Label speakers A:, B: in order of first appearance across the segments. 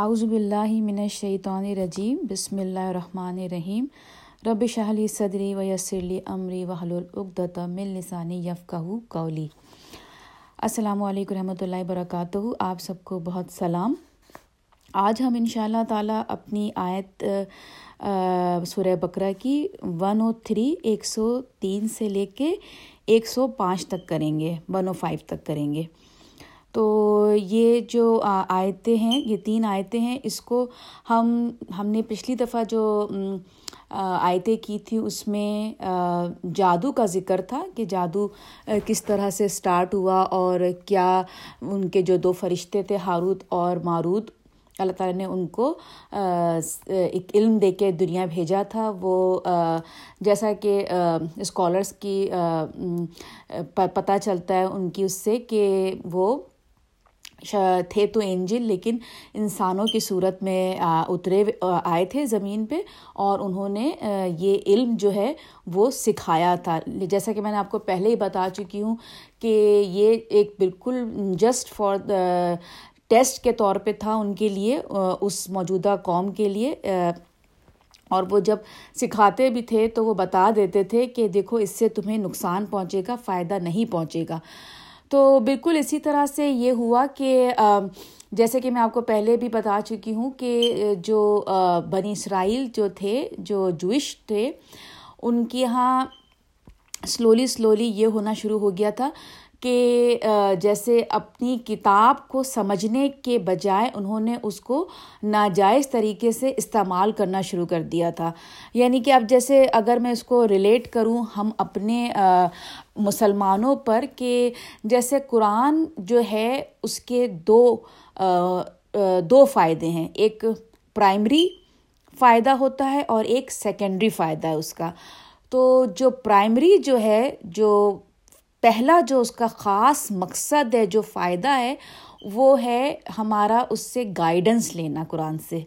A: اعوذ باللہ من الشیطان الرجیم، بسم اللہ الرحمن الرحیم۔ رب شہلی صدری و یسرلی عمری وحل العقدۃ من لسانی یفقہ قولی۔ السلام علیکم رحمۃ اللہ وبرکاتہ۔ آپ سب کو بہت سلام۔ آج ہم ان شاء اللہ تعالیٰ اپنی آیت سورہ بقرہ کی ون او تھری، ایک سو تین سے لے کے ایک سو پانچ تک کریں گے، ون او فائیو تک کریں گے۔ تو یہ جو آیتیں ہیں، یہ تین آیتیں ہیں، اس کو ہم ہم نے پچھلی دفعہ جو آیتیں کی تھی، اس میں جادو کا ذکر تھا کہ جادو کس طرح سے اسٹارٹ ہوا اور کیا ان کے جو دو فرشتے تھے، ہاروت اور ماروت، اللہ تعالیٰ نے ان کو ایک علم دے کے دنیا بھیجا تھا۔ وہ جیسا کہ اسکالرس کی پتہ چلتا ہے ان کی اس سے کہ وہ تھے تو اینجل لیکن انسانوں کی صورت میں اترے آئے تھے زمین پہ، اور انہوں نے یہ علم جو ہے وہ سکھایا تھا۔ جیسا کہ میں نے آپ کو پہلے ہی بتا چکی ہوں کہ یہ ایک بالکل جسٹ فار ٹیسٹ کے طور پہ تھا ان کے لیے اس موجودہ قوم کے لیے اور وہ جب سکھاتے بھی تھے تو وہ بتا دیتے تھے کہ دیکھو اس سے تمہیں نقصان پہنچے گا، فائدہ نہیں پہنچے گا۔ تو بالکل اسی طرح سے یہ ہوا کہ جیسے کہ میں آپ کو پہلے بھی بتا چکی ہوں کہ جو بنی اسرائیل جو تھے، جو جوئش تھے، ان کے یہاں سلولی سلولی یہ ہونا شروع ہو گیا تھا۔ کہ جیسے اپنی کتاب کو سمجھنے کے بجائے انہوں نے اس کو ناجائز طریقے سے استعمال کرنا شروع کر دیا تھا۔ یعنی کہ اب جیسے اگر میں اس کو ریلیٹ کروں ہم اپنے مسلمانوں پر کہ جیسے قرآن جو ہے اس کے دو دو فائدے ہیں۔ ایک پرائمری فائدہ ہوتا ہے اور ایک سیکنڈری فائدہ ہے اس کا۔ تو جو پرائمری جو ہے، جو پہلا جو اس کا خاص مقصد ہے، جو فائدہ ہے، وہ ہے ہمارا اس سے گائیڈنس لینا قرآن سے۔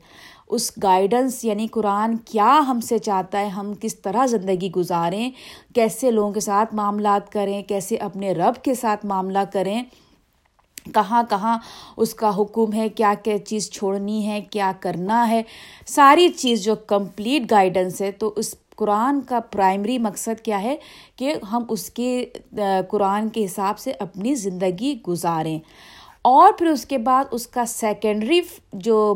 A: اس گائیڈنس یعنی قرآن کیا ہم سے چاہتا ہے، ہم کس طرح زندگی گزاریں، کیسے لوگوں کے ساتھ معاملات کریں، کیسے اپنے رب کے ساتھ معاملہ کریں، کہاں کہاں اس کا حکم ہے، کیا کیا چیز چھوڑنی ہے، کیا کرنا ہے۔ ساری چیز جو کمپلیٹ گائیڈنس ہے، تو اس قرآن کا پرائمری مقصد کیا ہے کہ ہم اس کے قرآن کے حساب سے اپنی زندگی گزاریں۔ اور پھر اس کے بعد اس کا سیکنڈری جو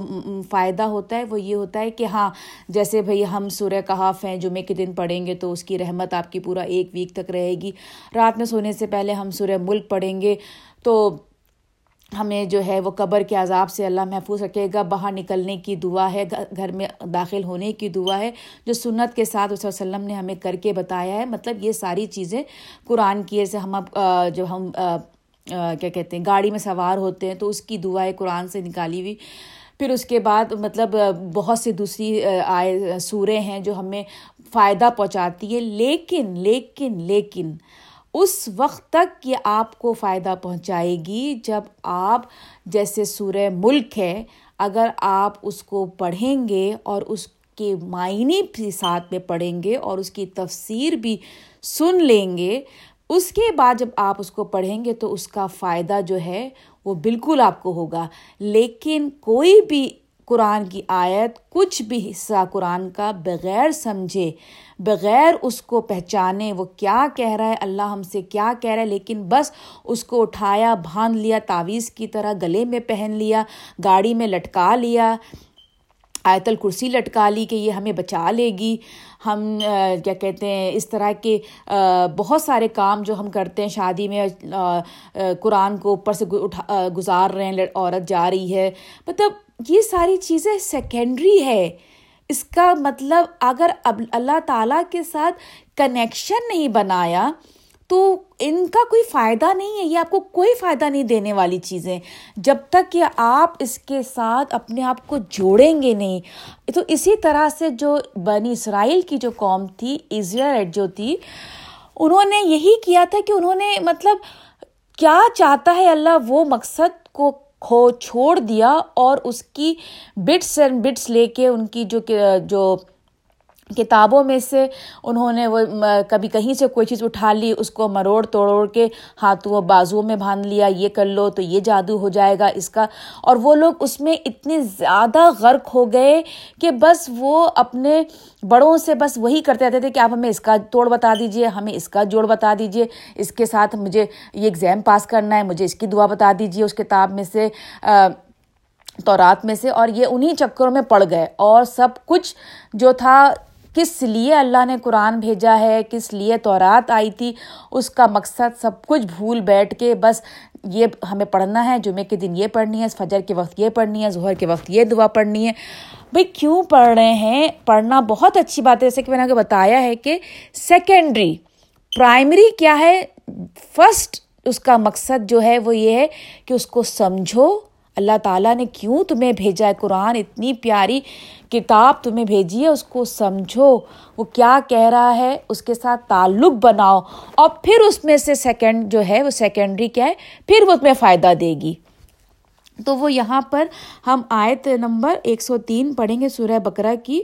A: فائدہ ہوتا ہے وہ یہ ہوتا ہے کہ ہاں جیسے بھائی ہم سورہ کہاف ہیں، جمعے کے دن پڑھیں گے تو اس کی رحمت آپ کی پورا ایک ویک تک رہے گی۔ رات میں سونے سے پہلے ہم سورہ ملک پڑھیں گے تو ہمیں جو ہے وہ قبر کے عذاب سے اللہ محفوظ رکھے گا، باہر نکلنے کی دعا ہے، گھر میں داخل ہونے کی دعا ہے، جو سنت کے ساتھ اس وسلم نے ہمیں کر کے بتایا ہے۔ مطلب یہ ساری چیزیں قرآن کی ایسے ہم اب جو ہم کیا کہتے ہیں، گاڑی میں سوار ہوتے ہیں تو اس کی دعائیں قرآن سے نکالی ہوئی۔ پھر اس کے بعد مطلب بہت سی دوسری آئے سوریں ہیں جو ہمیں فائدہ پہنچاتی ہے۔ لیکن لیکن لیکن اس وقت تک یہ آپ کو فائدہ پہنچائے گی جب آپ، جیسے سورہ ملک ہے، اگر آپ اس کو پڑھیں گے اور اس کے معنی بھی ساتھ میں پڑھیں گے اور اس کی تفسیر بھی سن لیں گے، اس کے بعد جب آپ اس کو پڑھیں گے تو اس کا فائدہ جو ہے وہ بالکل آپ کو ہوگا۔ لیکن کوئی بھی قرآن کی آیت کچھ بھی حصہ قرآن کا بغیر سمجھے، بغیر اس کو پہچانے وہ کیا کہہ رہا ہے، اللہ ہم سے کیا کہہ رہا ہے، لیکن بس اس کو اٹھایا، باندھ لیا، تعویذ کی طرح گلے میں پہن لیا، گاڑی میں لٹکا لیا، آیت الکرسی لٹکا لی کہ یہ ہمیں بچا لے گی۔ ہم کیا کہتے ہیں، اس طرح کے بہت سارے کام جو ہم کرتے ہیں شادی میں قرآن کو اوپر سے اٹھا گزار رہے ہیں عورت جا رہی ہے۔ مطلب یہ ساری چیزیں سیکنڈری ہے۔ اس کا مطلب اگر اب اللہ تعالیٰ کے ساتھ کنیکشن نہیں بنایا، تو ان کا کوئی فائدہ نہیں ہے۔ یہ آپ کو کوئی فائدہ نہیں دینے والی چیزیں۔ جب تک کہ آپ اس کے ساتھ اپنے آپ کو جوڑیں گے نہیں۔ تو اسی طرح سے جو بنی اسرائیل کی جو قوم تھی ایٹ جو تھی، انہوں نے یہی کیا تھا کہ انہوں نے مطلب کیا چاہتا ہے اللہ وہ مقصد کو کھو چھوڑ دیا اور اس کی بٹس اینڈ بٹس لے کے ان کی جو جو کتابوں میں سے انہوں نے وہ کبھی کہیں سے کوئی چیز اٹھا لی، اس کو مروڑ توڑوڑ کے ہاتھوں بازوؤں میں باندھ لیا، یہ کر لو تو یہ جادو ہو جائے گا، اس کا۔ اور وہ لوگ اس میں اتنے زیادہ غرق ہو گئے کہ بس وہ اپنے بڑوں سے بس وہی کرتے رہتے تھے کہ آپ ہمیں اس کا توڑ بتا دیجیے ہمیں اس کا جوڑ بتا دیجیے اس کے ساتھ مجھے یہ ایگزام پاس کرنا ہے، مجھے اس کی دعا بتا دیجیے اس کتاب میں سے تو رات میں سے۔ اور یہ انہیں چکروں میں پڑ گئے۔ اور سب کچھ جو تھا کس لیے اللہ نے قرآن بھیجا ہے، کس لیے تورات آئی تھی، اس کا مقصد سب کچھ بھول بیٹھ کے بس یہ ہمیں پڑھنا ہے جمعے کے دن یہ پڑھنی ہے، فجر کے وقت یہ پڑھنی ہے، ظہر کے وقت یہ دعا پڑھنی ہے۔ بھائی، کیوں پڑھ رہے ہیں؟ پڑھنا بہت اچھی بات ہے۔ جیسے کہ میں نے بتایا ہے کہ سیکنڈری پرائمری کیا ہے؟ فرسٹ اس کا مقصد جو ہے وہ یہ ہے کہ اس کو سمجھو۔ اللہ تعالیٰ نے کیوں تمہیں بھیجا ہے؟ قرآن اتنی پیاری کتاب تمہیں بھیجی ہے، اس کو سمجھو۔ وہ کیا کہہ رہا ہے؟ اس کے ساتھ تعلق بناؤ۔ اور پھر اس میں سے سیکنڈ جو ہے، وہ سیکنڈری کیا ہے؟ پھر وہ تمہیں فائدہ دے گی۔ تو وہ یہاں پر ہم آیت نمبر ایک سو تین پڑھیں گے سورہ بکرا کی۔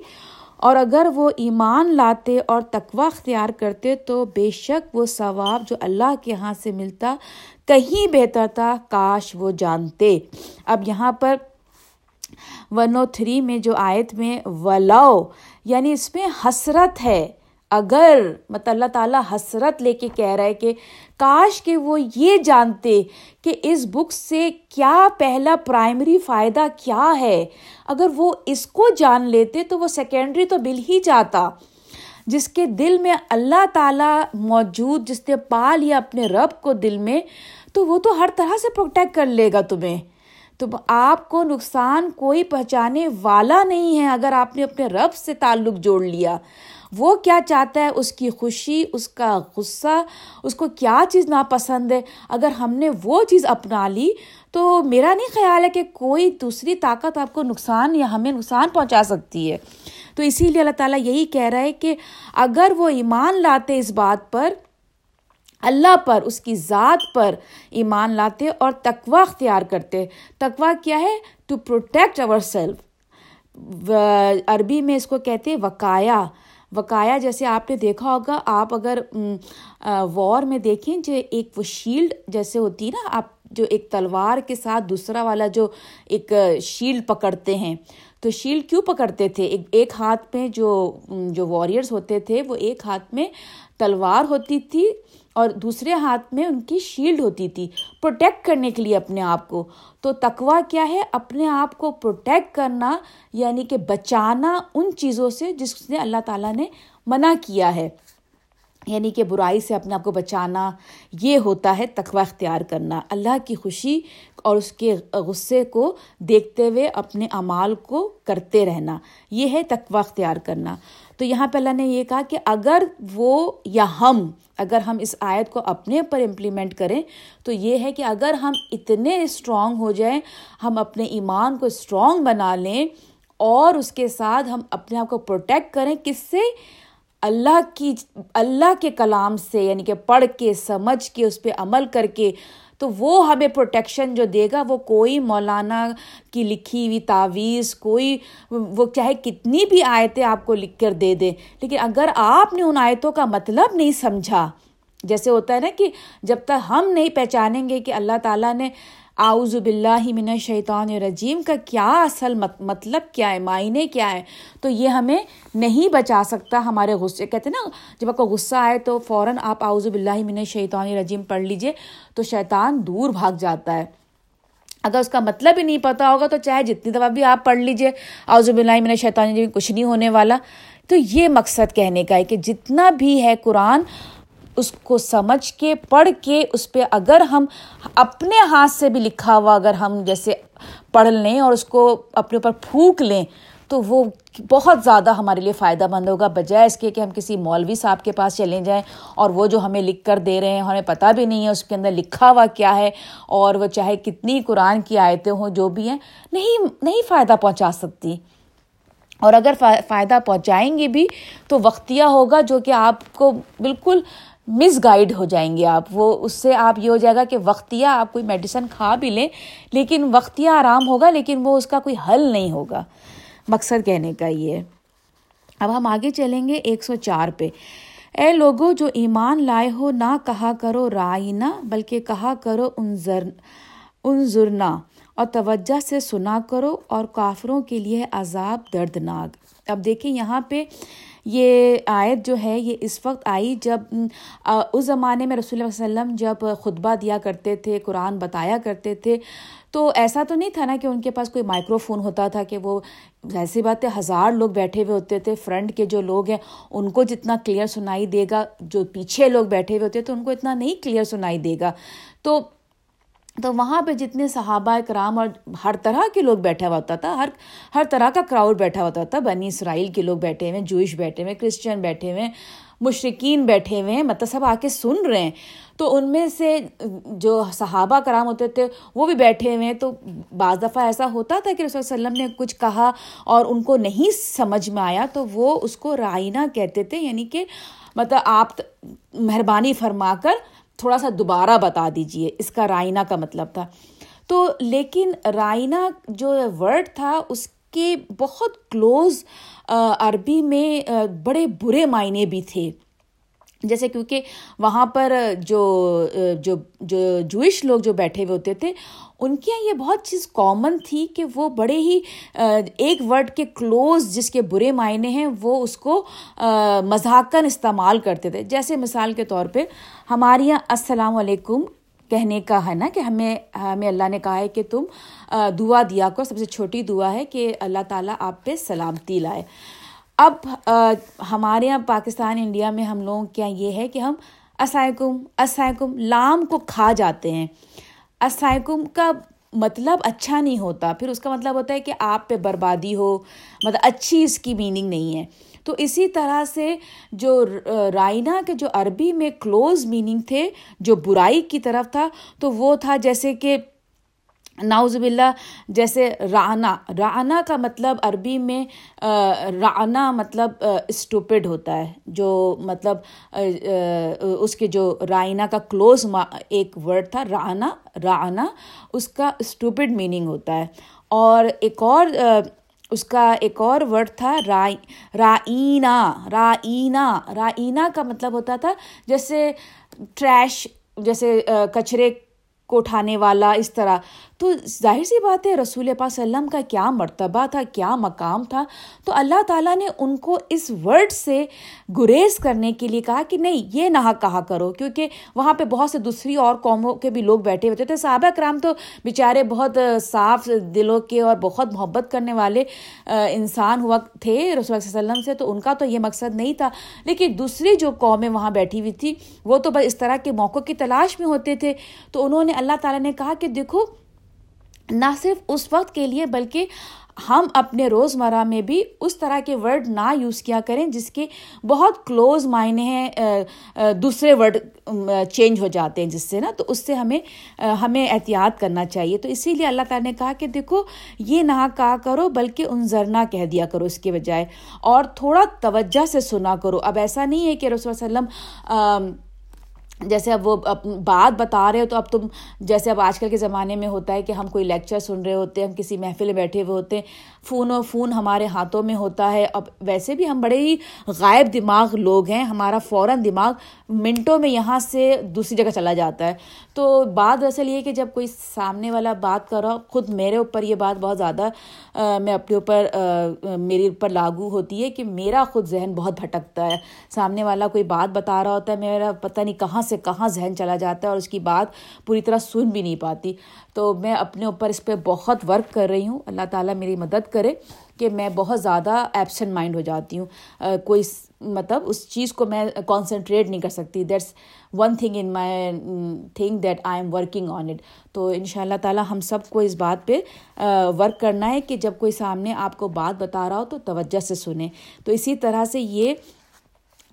A: اور اگر وہ ایمان لاتے اور تقوی اختیار کرتے تو بے شک وہ ثواب جو اللہ کے ہاں سے ملتا کہیں بہتر تھا، کاش وہ جانتے۔ اب یہاں پر ون او تھری میں جو آیت میں ولاؤ یعنی اس میں حسرت ہے۔ اگر مطلب اللہ تعالیٰ حسرت لے کے کہہ رہا ہے کہ کاش کہ وہ یہ جانتے کہ اس بک سے کیا پہلا پرائمری فائدہ کیا ہے۔ اگر وہ اس کو جان لیتے تو وہ سیکنڈری تو بل ہی جاتا۔ جس کے دل میں اللہ تعالیٰ موجود، جس نے پا لیا اپنے رب کو دل میں، تو وہ تو ہر طرح سے پروٹیکٹ کر لے گا تمہیں۔ تو آپ کو نقصان کوئی پہچانے والا نہیں ہے اگر آپ نے اپنے رب سے تعلق جوڑ لیا۔ وہ کیا چاہتا ہے؟ اس کی خوشی، اس کا غصہ، اس کو کیا چیز ناپسند ہے؟ اگر ہم نے وہ چیز اپنا لی تو میرا نہیں خیال ہے کہ کوئی دوسری طاقت آپ کو نقصان یا ہمیں نقصان پہنچا سکتی ہے۔ تو اسی لیے اللہ تعالیٰ یہی کہہ رہا ہے کہ اگر وہ ایمان لاتے اس بات پر، اللہ پر، اس کی ذات پر ایمان لاتے اور تقوا اختیار کرتے۔ تقوا کیا ہے؟ ٹو پروٹیکٹ اوور سیلف عربی میں اس کو کہتے وقایا وقایا جیسے آپ نے دیکھا ہوگا، آپ اگر وار میں دیکھیں جو ایک وہ شیلڈ جیسے ہوتی ہے نا، آپ جو ایک تلوار کے ساتھ دوسرا والا جو ایک شیلڈ پکڑتے ہیں، تو شیلڈ کیوں پکڑتے تھے؟ ایک ایک ہاتھ میں جو جو واریئرس ہوتے تھے، وہ ایک ہاتھ میں تلوار ہوتی تھی اور دوسرے ہاتھ میں ان کی شیلڈ ہوتی تھی۔ پروٹیکٹ کرنے کے لیے اپنے آپ کو۔ تو تقوا کیا ہے؟ اپنے آپ کو پروٹیکٹ کرنا یعنی کہ بچانا ان چیزوں سے جس نے اللہ تعالیٰ نے منع کیا ہے۔ یعنی کہ برائی سے اپنے آپ کو بچانا، یہ ہوتا ہے تقوی اختیار کرنا۔ اللہ کی خوشی اور اس کے غصے کو دیکھتے ہوئے اپنے اعمال کو کرتے رہنا، یہ ہے تقوی اختیار کرنا۔ تو یہاں پہ اللہ نے یہ کہا کہ اگر وہ یا ہم، اگر ہم اس آیت کو اپنے اوپر امپلیمنٹ کریں، تو یہ ہے کہ اگر ہم اتنے اسٹرانگ ہو جائیں، ہم اپنے ایمان کو اسٹرانگ بنا لیں اور اس کے ساتھ ہم اپنے آپ کو پروٹیکٹ کریں، کس سے؟ اللہ کی اللہ کے کلام سے یعنی کہ پڑھ کے، سمجھ کے، اس پہ عمل کر کے، تو وہ ہمیں پروٹیکشن جو دے گا، وہ کوئی مولانا کی لکھی ہوئی تعویذ، کوئی وہ چاہے کتنی بھی آیتیں آپ کو لکھ کر دے دیں لیکن اگر آپ نے ان آیتوں کا مطلب نہیں سمجھا جیسے ہوتا ہے نا کہ جب تک ہم نہیں پہچانیں گے کہ اللہ تعالیٰ نے آؤز باللہ من الشیطان رجیم کا کیا اصل مطلب کیا ہے، معنی کیا ہے، تو یہ ہمیں نہیں بچا سکتا ہمارے غصے۔ کہتے ہیں نا، جب آپ کو غصہ آئے تو فوراً آپ آؤز باللہ من الشیطان رجیم پڑھ لیجیے، تو شیطان دور بھاگ جاتا ہے۔ اگر اس کا مطلب ہی نہیں پتا ہوگا تو چاہے جتنی دفعہ بھی آپ پڑھ لیجیے آؤز باللہ من الشیطان رجیم کچھ نہیں ہونے والا۔ تو یہ مقصد کہنے کا ہے کہ جتنا بھی ہے قرآن اس کو سمجھ کے، پڑھ کے اس پہ اگر ہم اپنے ہاتھ سے بھی لکھا ہوا اگر ہم جیسے پڑھ لیں اور اس کو اپنے اوپر پھونک لیں، تو وہ بہت زیادہ ہمارے لیے فائدہ مند ہوگا۔ بجائے اس کے کہ ہم کسی مولوی صاحب کے پاس چلے جائیں اور وہ جو ہمیں لکھ کر دے رہے ہیں، ہمیں پتہ بھی نہیں ہے اس کے اندر لکھا ہوا کیا ہے اور وہ چاہے کتنی قرآن کی آیتیں ہوں، جو بھی ہیں، نہیں نہیں فائدہ پہنچا سکتی۔ اور اگر فائدہ پہنچائیں گے بھی تو وقتیہ ہوگا جو کہ آپ کو بالکل مس گائڈ ہو جائیں گے آپ۔ وہ اس سے آپ یہ ہو جائے گا کہ وقتیہ آپ کوئی میڈیسن کھا بھی لیں، لیکن وقتیہ آرام ہوگا، لیکن وہ اس کا کوئی حل نہیں ہوگا۔ مقصد کہنے کا یہ۔ اب ہم آگے چلیں گے ایک سو چار پہ۔ اے لوگوں جو ایمان لائے ہو، نہ کہا کرو رائنا، بلکہ کہا کرو ان ضرنا اور توجہ سے سنا کرو، اور کافروں کے لیے عذاب دردناک۔ اب دیکھیں یہاں پہ یہ آیت جو ہے، یہ اس وقت آئی جب اس زمانے میں رسول اللہ علیہ وسلم جب خطبہ دیا کرتے تھے، قرآن بتایا کرتے تھے، تو ایسا تو نہیں تھا نا کہ ان کے پاس کوئی مائکرو فون ہوتا تھا کہ وہ، ایسی بات ہے، ہزار لوگ بیٹھے ہوئے ہوتے تھے، فرنٹ کے جو لوگ ہیں، ان کو جتنا کلیئر سنائی دے گا، جو پیچھے لوگ بیٹھے ہوئے ہوتے تو ان کو اتنا نہیں کلیئر سنائی دے گا۔ تو تو وہاں پہ جتنے صحابہ کرام اور ہر طرح کے لوگ بیٹھا ہوا ہوتا تھا، ہر ہر طرح کا کراؤڈ بیٹھا ہوتا تھا۔ بنی اسرائیل کے لوگ بیٹھے ہوئے جوئش بیٹھے ہوئے کرسچن بیٹھے ہوئے مشرقین بیٹھے ہوئے ہیں مطلب سب آ کے سن رہے ہیں۔ تو ان میں سے جو صحابہ کرام ہوتے تھے، وہ بھی بیٹھے ہوئے۔ ہیں تو بعض دفعہ ایسا ہوتا تھا کہ رسول وسلم نے کچھ کہا اور ان کو نہیں سمجھ میں آیا، تو وہ اس کو رائنا کہتے تھے۔ یعنی کہ مطلب آپ مہربانی فرما کر تھوڑا سا دوبارہ بتا دیجیے اس کا رائنا کا مطلب تھا۔ تو لیکن رائنا جو ورڈ تھا، اس کے بہت کلوز عربی میں بڑے برے معنی بھی تھے۔ جیسے کیونکہ وہاں پر جو جو جو جوئش لوگ جو بیٹھے ہوئے ہوتے تھے، ان کے یہاں یہ بہت چیز کامن تھی کہ وہ بڑے ہی، ایک ورڈ کے کلوز جس کے برے معنی ہیں، وہ اس کو مذاکن استعمال کرتے تھے۔ جیسے مثال کے طور پہ، ہمارے یہاں السلام علیکم کہنے کا ہے نا کہ ہمیں ہمیں اللہ نے کہا ہے کہ تم دعا دیا کرو۔ سب سے چھوٹی دعا ہے کہ اللہ تعالیٰ آپ پہ سلامتی لائے۔ اب ہمارے یہاں پاکستان، انڈیا میں ہم لوگوں کیا یہ ہے کہ ہم اسائکم اسائکم لام کو کھا جاتے ہیں۔ اسائکم کا مطلب اچھا نہیں ہوتا، پھر اس کا مطلب ہوتا ہے کہ آپ پہ بربادی ہو مطلب اچھی اس کی میننگ نہیں ہے۔ تو اسی طرح سے جو رائنا کے جو عربی میں کلوز میننگ تھے، جو برائی کی طرف تھا، تو وہ تھا جیسے کہ ناؤز باللہ، جیسے رانا رانا کا مطلب عربی میں رانا مطلب اسٹوپڈ ہوتا ہے، جو مطلب اس کے جو رائنا کا کلوز ایک ورڈ تھا رانا رانا اس کا اسٹوپڈ میننگ ہوتا ہے۔ اور ایک اور اس کا ایک اور ورڈ تھا، رائی رائنا رائنا رائنا کا مطلب ہوتا تھا، جیسے ٹریش جیسے کچرے کو اٹھانے والا، اس طرح۔ تو ظاہر سی بات ہے، رسول پاک وسلم کا کیا مرتبہ تھا، کیا مقام تھا؟ تو اللہ تعالیٰ نے ان کو اس ورڈ سے گریز کرنے کے لیے کہا کہ نہیں، یہ نہ کہا کرو، کیونکہ وہاں پہ بہت سے دوسری اور قوموں کے بھی لوگ بیٹھے ہوتے تھے۔ صحابہ کرام تو بیچارے بہت صاف دلوں کے اور بہت محبت کرنے والے انسان ہوا تھے رسول اللہ علیہ وسلم سے، تو ان کا تو یہ مقصد نہیں تھا۔ لیکن دوسری جو قومیں وہاں بیٹھی ہوئی تھی، وہ تو بس اس طرح کے موقع کی تلاش میں ہوتے تھے۔ تو انہوں نے اللہ تعالیٰ نے کہا کہ دیکھو نہ صرف اس وقت کے لیے بلکہ ہم اپنے روز مرہ میں بھی اس طرح کے ورڈ نہ یوز کیا کریں جس کے بہت کلوز معنی ہیں دوسرے ورڈ چینج ہو جاتے ہیں جس سے نا، تو اس سے ہمیں ہمیں احتیاط کرنا چاہیے۔ تو اسی لیے اللہ تعالیٰ نے کہا کہ دیکھو، یہ نہ کہا کرو، بلکہ ان ذرنا کہہ دیا کرو اس کے بجائے۔ اور تھوڑا توجہ سے سنا کرو۔ اب ایسا نہیں ہے کہ رسول وسلم جیسے اب وہ بات بتا رہے ہو تو اب تم جیسے اب آج کل کے زمانے میں ہوتا ہے کہ ہم کوئی لیکچر سن رہے ہوتے ہیں، ہم کسی محفل میں بیٹھے ہوئے ہوتے ہیں فون و فون ہمارے ہاتھوں میں ہوتا ہے۔ اب ویسے بھی ہم بڑے ہی غائب دماغ لوگ ہیں، ہمارا فوراً دماغ منٹوں میں یہاں سے دوسری جگہ چلا جاتا ہے۔ تو بات اصل یہ کہ جب کوئی سامنے والا بات کر رہا خود میرے اوپر یہ بات بہت زیادہ میں اپنے اوپر میرے اوپر لاگو ہوتی ہے کہ میرا خود ذہن بہت بھٹکتا ہے۔ سامنے والا کوئی بات بتا رہا ہوتا ہے، میرا پتہ نہیں کہاں سے کہاں ذہن چلا جاتا ہے اور اس کی بات پوری طرح سن بھی نہیں پاتی۔ تو میں اپنے اوپر اس پہ بہت ورک کر رہی ہوں۔ اللہ تعالیٰ میری مدد کرے کہ میں بہت زیادہ ایبسنٹ مائنڈ ہو جاتی ہوں۔ کوئی مطلب اس چیز کو میں کانسنٹریٹ نہیں کر سکتی۔ That's one thing in my thing that I am working on it تو ان شاء اللہ تعالیٰ ہم سب کو اس بات پہ ورک کرنا ہے کہ جب کوئی سامنے آپ کو بات بتا رہا ہو تو توجہ سے سنیں۔ تو اسی طرح سے یہ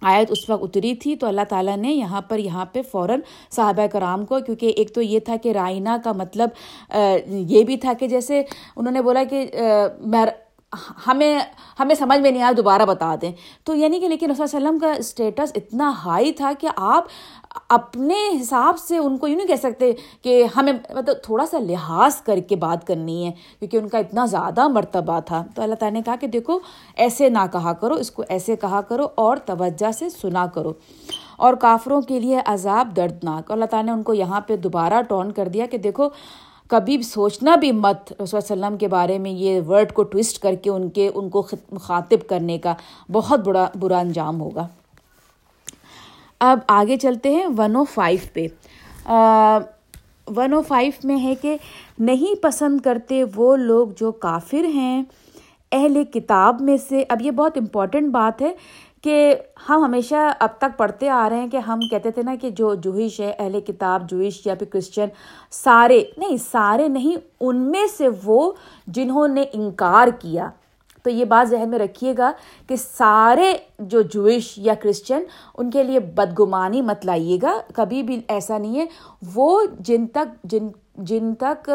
A: آیت اس وقت اتری تھی تو اللہ تعالیٰ نے یہاں پر یہاں پہ فوراً صحابہ کرام کو، کیونکہ ایک تو یہ تھا کہ رائنا کا مطلب یہ بھی تھا کہ جیسے انہوں نے بولا کہ ہمیں ہمیں سمجھ میں نہیں آیا، دوبارہ بتا دیں۔ تو یعنی کہ لیکن رسول وسلم کا اسٹیٹس اتنا ہائی تھا کہ آپ اپنے حساب سے ان کو یوں نہیں کہہ سکتے کہ ہمیں مطلب تھوڑا سا لحاظ کر کے بات کرنی ہے، کیونکہ ان کا اتنا زیادہ مرتبہ تھا۔ تو اللہ تعالیٰ نے کہا کہ دیکھو، ایسے نہ کہا کرو، اس کو ایسے کہا کرو اور توجہ سے سنا کرو۔ اور کافروں کے لیے عذاب دردناک۔ اللہ تعالیٰ نے ان کو یہاں پہ دوبارہ ٹون کر دیا کہ دیکھو کبھی سوچنا بھی مت رسول وسلم کے بارے میں یہ ورڈ کو ٹوسٹ کر کے ان کے، ان کو مخاطب کرنے کا بہت بڑا، برا انجام ہوگا۔ اب آگے چلتے ہیں ون او فائیو پہ۔ ون او فائیو میں ہے کہ نہیں پسند کرتے وہ لوگ جو کافر ہیں، اہل کتاب میں سے۔ اب یہ بہت امپورٹنٹ بات ہے کہ ہم ہمیشہ اب تک پڑھتے آ رہے ہیں کہ ہم کہتے تھے نا کہ جو جوہش ہے، اہل کتاب جوہش یا پھر کرسچن، سارے، نہیں سارے نہیں، ان میں سے وہ جنہوں نے انکار کیا۔ تو یہ بات ذہن میں رکھیے گا کہ سارے جو جوئش یا کرسچن، ان کے لیے بدگمانی مت لائیے گا۔ کبھی بھی ایسا نہیں ہے۔ وہ جن تک، جن جن تک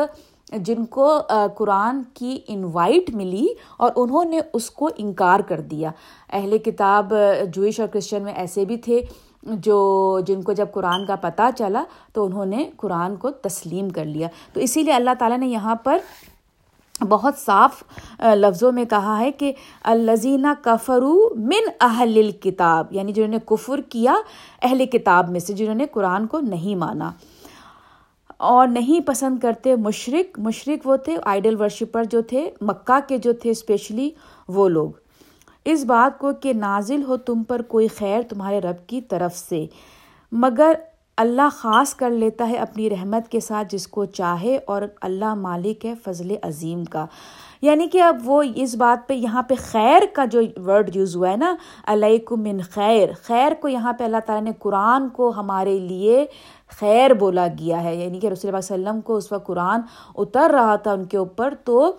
A: جن کو قرآن کی انوائٹ ملی اور انہوں نے اس کو انکار کر دیا۔ اہل کتاب جوئش اور کرسچن میں ایسے بھی تھے جو، جن کو جب قرآن کا پتہ چلا تو انہوں نے قرآن کو تسلیم کر لیا۔ تو اسی لیے اللہ تعالیٰ نے یہاں پر بہت صاف لفظوں میں کہا ہے کہ الزینہ کفرو من اہل الکتاب یعنی جنہوں نے کفر کیا اہل کتاب میں سے، جنہوں نے قرآن کو نہیں مانا۔ اور نہیں پسند کرتے مشرق مشرق وہ تھے آئیڈل ورشپر جو تھے، مکہ کے جو تھے اسپیشلی وہ لوگ۔ اس بات کو کہ نازل ہو تم پر کوئی خیر تمہارے رب کی طرف سے، مگر اللہ خاص کر لیتا ہے اپنی رحمت کے ساتھ جس کو چاہے اور اللہ مالک ہے فضل عظیم کا۔ یعنی کہ اب وہ اس بات پہ یہاں پہ خیر کا جو ورڈ یوز ہوا ہے نا، علیکم من خیر خیر کو یہاں پہ اللہ تعالیٰ نے قرآن کو ہمارے لیے خیر بولا گیا ہے۔ یعنی کہ رسول اللہ علیہ وسلم کو اس وقت قرآن اتر رہا تھا ان کے اوپر، تو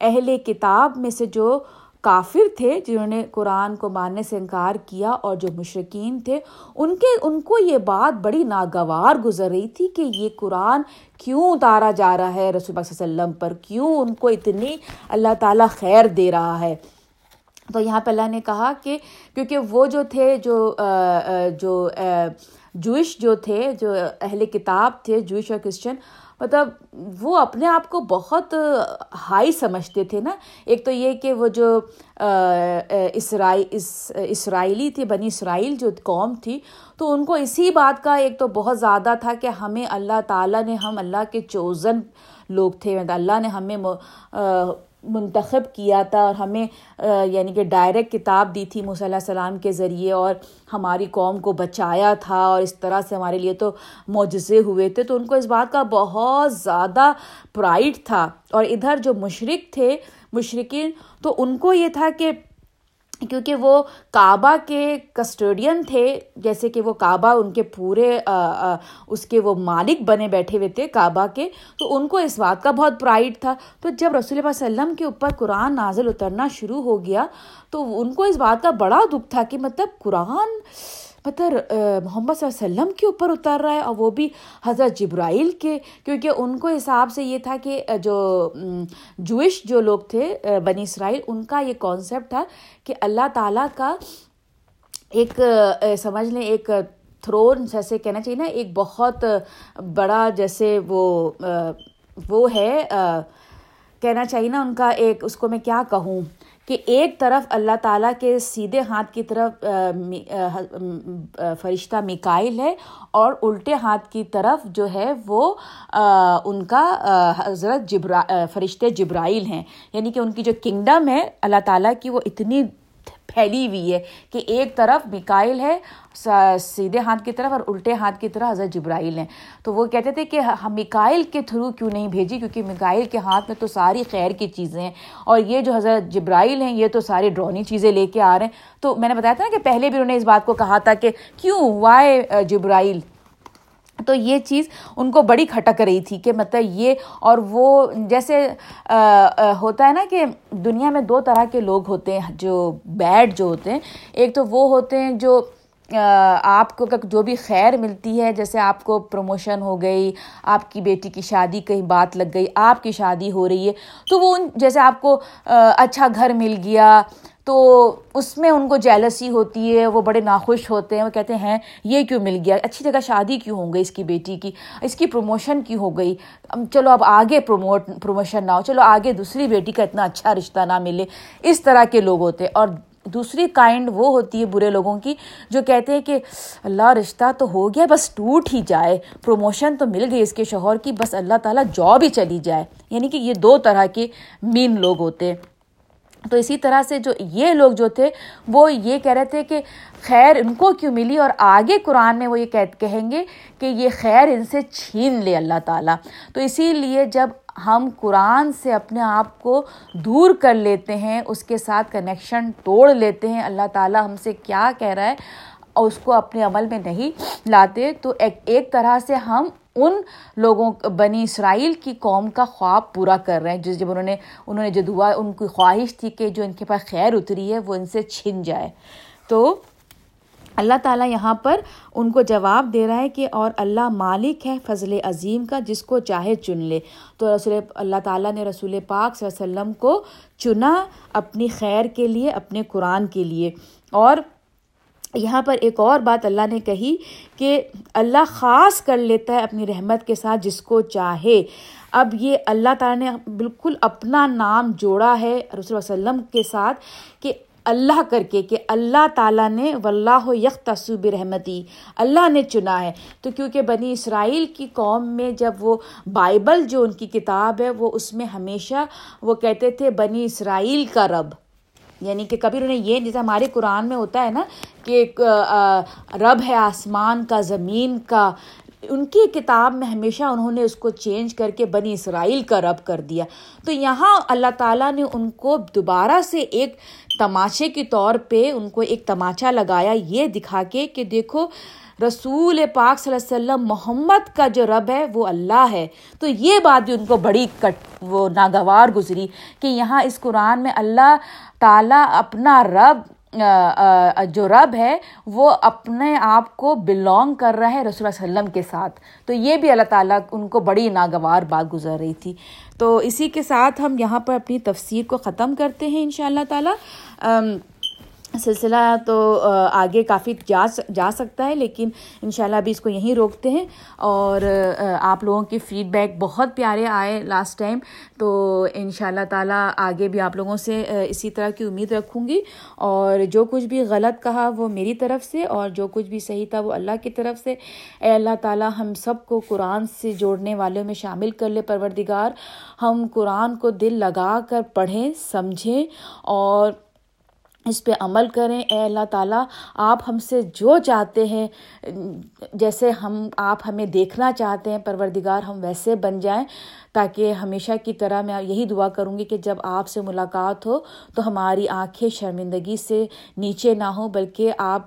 A: اہل کتاب میں سے جو کافر تھے، جنہوں نے قرآن کو ماننے سے انکار کیا اور جو مشرقین تھے، ان کے، ان کو یہ بات بڑی ناگوار گزر رہی تھی کہ یہ قرآن کیوں اتارا جا رہا ہے رسول اللہ علیہ وسلم پر؟ کیوں ان کو اتنی اللہ تعالیٰ خیر دے رہا ہے؟ تو یہاں پہ اللہ نے کہا کہ کیونکہ وہ جو تھے، جو جو جوئش جو تھے، جو اہل کتاب تھے جوئش اور کرسچن مطلب وہ اپنے آپ کو بہت ہائی سمجھتے تھے نا۔ ایک تو یہ کہ وہ جو اسرائی اسرائیلی تھی، بنی اسرائیل جو قوم تھی، تو ان کو اسی بات کا ایک تو بہت زیادہ تھا کہ ہمیں اللہ تعالیٰ نے، ہم اللہ کے چوزن لوگ تھے، اللہ نے ہمیں منتخب کیا تھا اور ہمیں یعنی کہ ڈائریکٹ کتاب دی تھی موسیٰ علیہ السلام کے ذریعے اور ہماری قوم کو بچایا تھا اور اس طرح سے ہمارے لیے تو معجزے ہوئے تھے۔ تو ان کو اس بات کا بہت زیادہ پرائڈ تھا۔ اور ادھر جو مشرق تھے مشرقین تو ان کو یہ تھا کہ کیونکہ وہ کعبہ کے کسٹوڈین تھے، جیسے کہ وہ کعبہ ان کے پورے اس کے وہ مالک بنے بیٹھے ہوئے تھے کعبہ کے، تو ان کو اس بات کا بہت پرائڈ تھا۔ تو جب رسول اللہ علیہ وسلم کے اوپر قرآن نازل اترنا شروع ہو گیا، تو ان کو اس بات کا بڑا دکھ تھا کہ مطلب قرآن مطلب محمد صلی اللہ علیہ وسلم کے اوپر اتر رہا ہے اور وہ بھی حضرت جبرائیل کے، کیونکہ ان کو حساب سے یہ تھا کہ جو جوئش جو لوگ تھے بنی اسرائیل، ان کا یہ کانسیپٹ تھا کہ اللہ تعالیٰ کا ایک سمجھ لیں، ایک تھرون جیسے کہنا چاہیے نا، ایک بہت بڑا جیسے وہ وہ ہے کہنا چاہیے نا ان کا ایک، اس کو میں کیا کہوں؟ کہ ایک طرف اللہ تعالیٰ کے سیدھے ہاتھ کی طرف فرشتہ مکائل ہے، اور الٹے ہاتھ کی طرف جو ہے وہ ان کا حضرت جبرا فرشتے جبرائیل ہیں۔ یعنی کہ ان کی جو کنگڈم ہے، اللہ تعالیٰ کی وہ اتنی پھیلی ہوئی ہے کہ ایک طرف مکائل ہے سیدھے ہاتھ کی طرف اور الٹے ہاتھ کی طرف حضرت جبرائیل ہیں۔ تو وہ کہتے تھے کہ ہم مکائل کے تھرو کیوں نہیں بھیجی؟ کیونکہ مکائل کے ہاتھ میں تو ساری خیر کی چیزیں ہیں۔ اور یہ جو حضرت جبرائیل ہیں، یہ تو ساری ڈرونی چیزیں لے کے آ رہے ہیں۔ تو میں نے بتایا تھا نا کہ پہلے بھی انہوں نے اس بات کو کہا تھا کہ کیوں؟ وائے uh, جبرائیل؟ تو یہ چیز ان کو بڑی کھٹک رہی تھی کہ مطلب یہ اور وہ جیسے ہوتا ہے نا کہ دنیا میں دو طرح کے لوگ ہوتے ہیں، جو بیڈ جو ہوتے ہیں، ایک تو وہ ہوتے ہیں جو آپ کو جو بھی خیر ملتی ہے، جیسے آپ کو پروموشن ہو گئی، آپ کی بیٹی کی شادی کہیں بات لگ گئی، آپ کی شادی ہو رہی ہے، تو وہ جیسے آپ کو اچھا گھر مل گیا تو اس میں ان کو جیلسی ہوتی ہے، وہ بڑے ناخوش ہوتے ہیں، وہ کہتے ہیں، یہ کیوں مل گیا؟ اچھی جگہ شادی کیوں ہو گئی اس کی بیٹی کی؟ اس کی پروموشن کیوں ہو گئی؟ چلو اب آگے پروموٹ پروموشن نہ ہو، چلو آگے دوسری بیٹی کا اتنا اچھا رشتہ نہ ملے۔ اس طرح کے لوگ ہوتے اور دوسری کائنڈ وہ ہوتی ہے برے لوگوں کی، جو کہتے ہیں کہ اللہ رشتہ تو ہو گیا، بس ٹوٹ ہی جائے۔ پروموشن تو مل گئی اس کے شوہر کی، بس اللہ تعالیٰ جاب ہی چلی جائے۔ یعنی کہ یہ دو طرح کے مین لوگ ہوتے ہیں۔ تو اسی طرح سے جو یہ لوگ جو تھے، وہ یہ کہہ رہے تھے کہ خیر ان کو کیوں ملی اور آگے قرآن میں وہ یہ کہیں گے کہ یہ خیر ان سے چھین لے اللہ تعالیٰ۔ تو اسی لیے جب ہم قرآن سے اپنے آپ کو دور کر لیتے ہیں، اس کے ساتھ کنیکشن توڑ لیتے ہیں، اللہ تعالیٰ ہم سے کیا کہہ رہا ہے اور اس کو اپنے عمل میں نہیں لاتے۔ تو ایک ایک طرح سے ہم ان لوگوں، بنی اسرائیل کی قوم کا خواب پورا کر رہے ہیں۔ جس جب انہوں نے انہوں نے جو دعا، ان کی خواہش تھی کہ جو ان کے پاس خیر اتری ہے، وہ ان سے چھن جائے۔ تو اللہ تعالیٰ یہاں پر ان کو جواب دے رہا ہے کہ اور اللہ مالک ہے فضل عظیم کا، جس کو چاہے چن لے۔ تو رسول اللہ تعالیٰ نے رسول پاک صلی اللہ علیہ وسلم کو چنا اپنی خیر کے لیے، اپنے قرآن کے لیے۔ اور یہاں پر ایک اور بات اللہ نے کہی کہ اللہ خاص کر لیتا ہے اپنی رحمت کے ساتھ جس کو چاہے۔ اب یہ اللہ تعالیٰ نے بالکل اپنا نام جوڑا ہے رسول وسلم کے ساتھ کہ اللہ کر کے کہ اللہ تعالیٰ نے واللہ یک تصوب رحمتی اللہ نے چنا ہے۔ تو کیونکہ بنی اسرائیل کی قوم میں جب وہ بائبل جو ان کی کتاب ہے وہ اس میں ہمیشہ وہ کہتے تھے بنی اسرائیل کا رب۔ یعنی کہ کبھی انہوں نے یہ جیسے ہمارے قرآن میں ہوتا ہے نا کہ رب ہے آسمان کا، زمین کا۔ ان کی کتاب میں ہمیشہ انہوں نے اس کو چینج کر کے بنی اسرائیل کا رب کر دیا۔ تو یہاں اللہ تعالیٰ نے ان کو دوبارہ سے ایک تماشے کے طور پہ ان کو ایک تماچا لگایا، یہ دکھا کے کہ دیکھو رسول پاک صلی اللہ علیہ وسلم محمد کا جو رب ہے وہ اللہ ہے۔ تو یہ بات بھی ان کو بڑی کٹ، وہ ناگوار گزری کہ یہاں اس قرآن میں اللہ تعالیٰ اپنا رب جو رب ہے وہ اپنے آپ کو بلونگ کر رہا ہے رسول اللہ علیہ وسلم کے ساتھ۔ تو یہ بھی اللہ تعالیٰ ان کو بڑی ناگوار بات گزر رہی تھی۔ تو اسی کے ساتھ ہم یہاں پر اپنی تفسیر کو ختم کرتے ہیں ان شاء اللہ تعالیٰ سلسلہ تو آگے کافی جا جا سکتا ہے، لیکن ان شاء اللہ ابھی اس کو یہیں روکتے ہیں۔ اور آپ لوگوں کی فیڈ بیک بہت پیارے آئے لاسٹ ٹائم تو ان شاء اللہ تعالیٰ آگے بھی آپ لوگوں سے اسی طرح کی امید رکھوں گی۔ اور جو کچھ بھی غلط کہا وہ میری طرف سے، اور جو کچھ بھی صحیح تھا وہ اللہ کی طرف سے۔ اے اللہ تعالیٰ، ہم سب کو قرآن سے جوڑنے والوں میں شامل کر لے پروردگار۔ ہم قرآن کو دل لگا کر پڑھیں، سمجھیں۔ اور اس پہ عمل کریں۔ اے اللہ تعالیٰ، آپ ہم سے جو چاہتے ہیں، جیسے ہم، آپ ہمیں دیکھنا چاہتے ہیں، پروردگار ہم ویسے بن جائیں۔ تاکہ ہمیشہ کی طرح میں یہی دعا کروں گی کہ جب آپ سے ملاقات ہو تو ہماری آنکھیں شرمندگی سے نیچے نہ ہوں، بلکہ آپ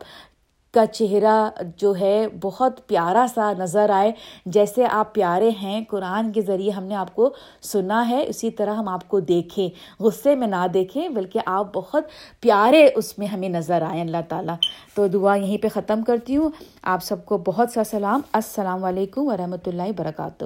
A: کا چہرہ جو ہے بہت پیارا سا نظر آئے۔ جیسے آپ پیارے ہیں، قرآن کے ذریعے ہم نے آپ کو سنا ہے، اسی طرح ہم آپ کو دیکھیں۔ غصے میں نہ دیکھیں، بلکہ آپ بہت پیارے اس میں ہمیں نظر آئیں اللہ تعالیٰ۔ تو دعا یہیں پہ ختم کرتی ہوں۔ آپ سب کو بہت سا سلام۔ السلام علیکم ورحمۃ اللہ وبرکاتہ۔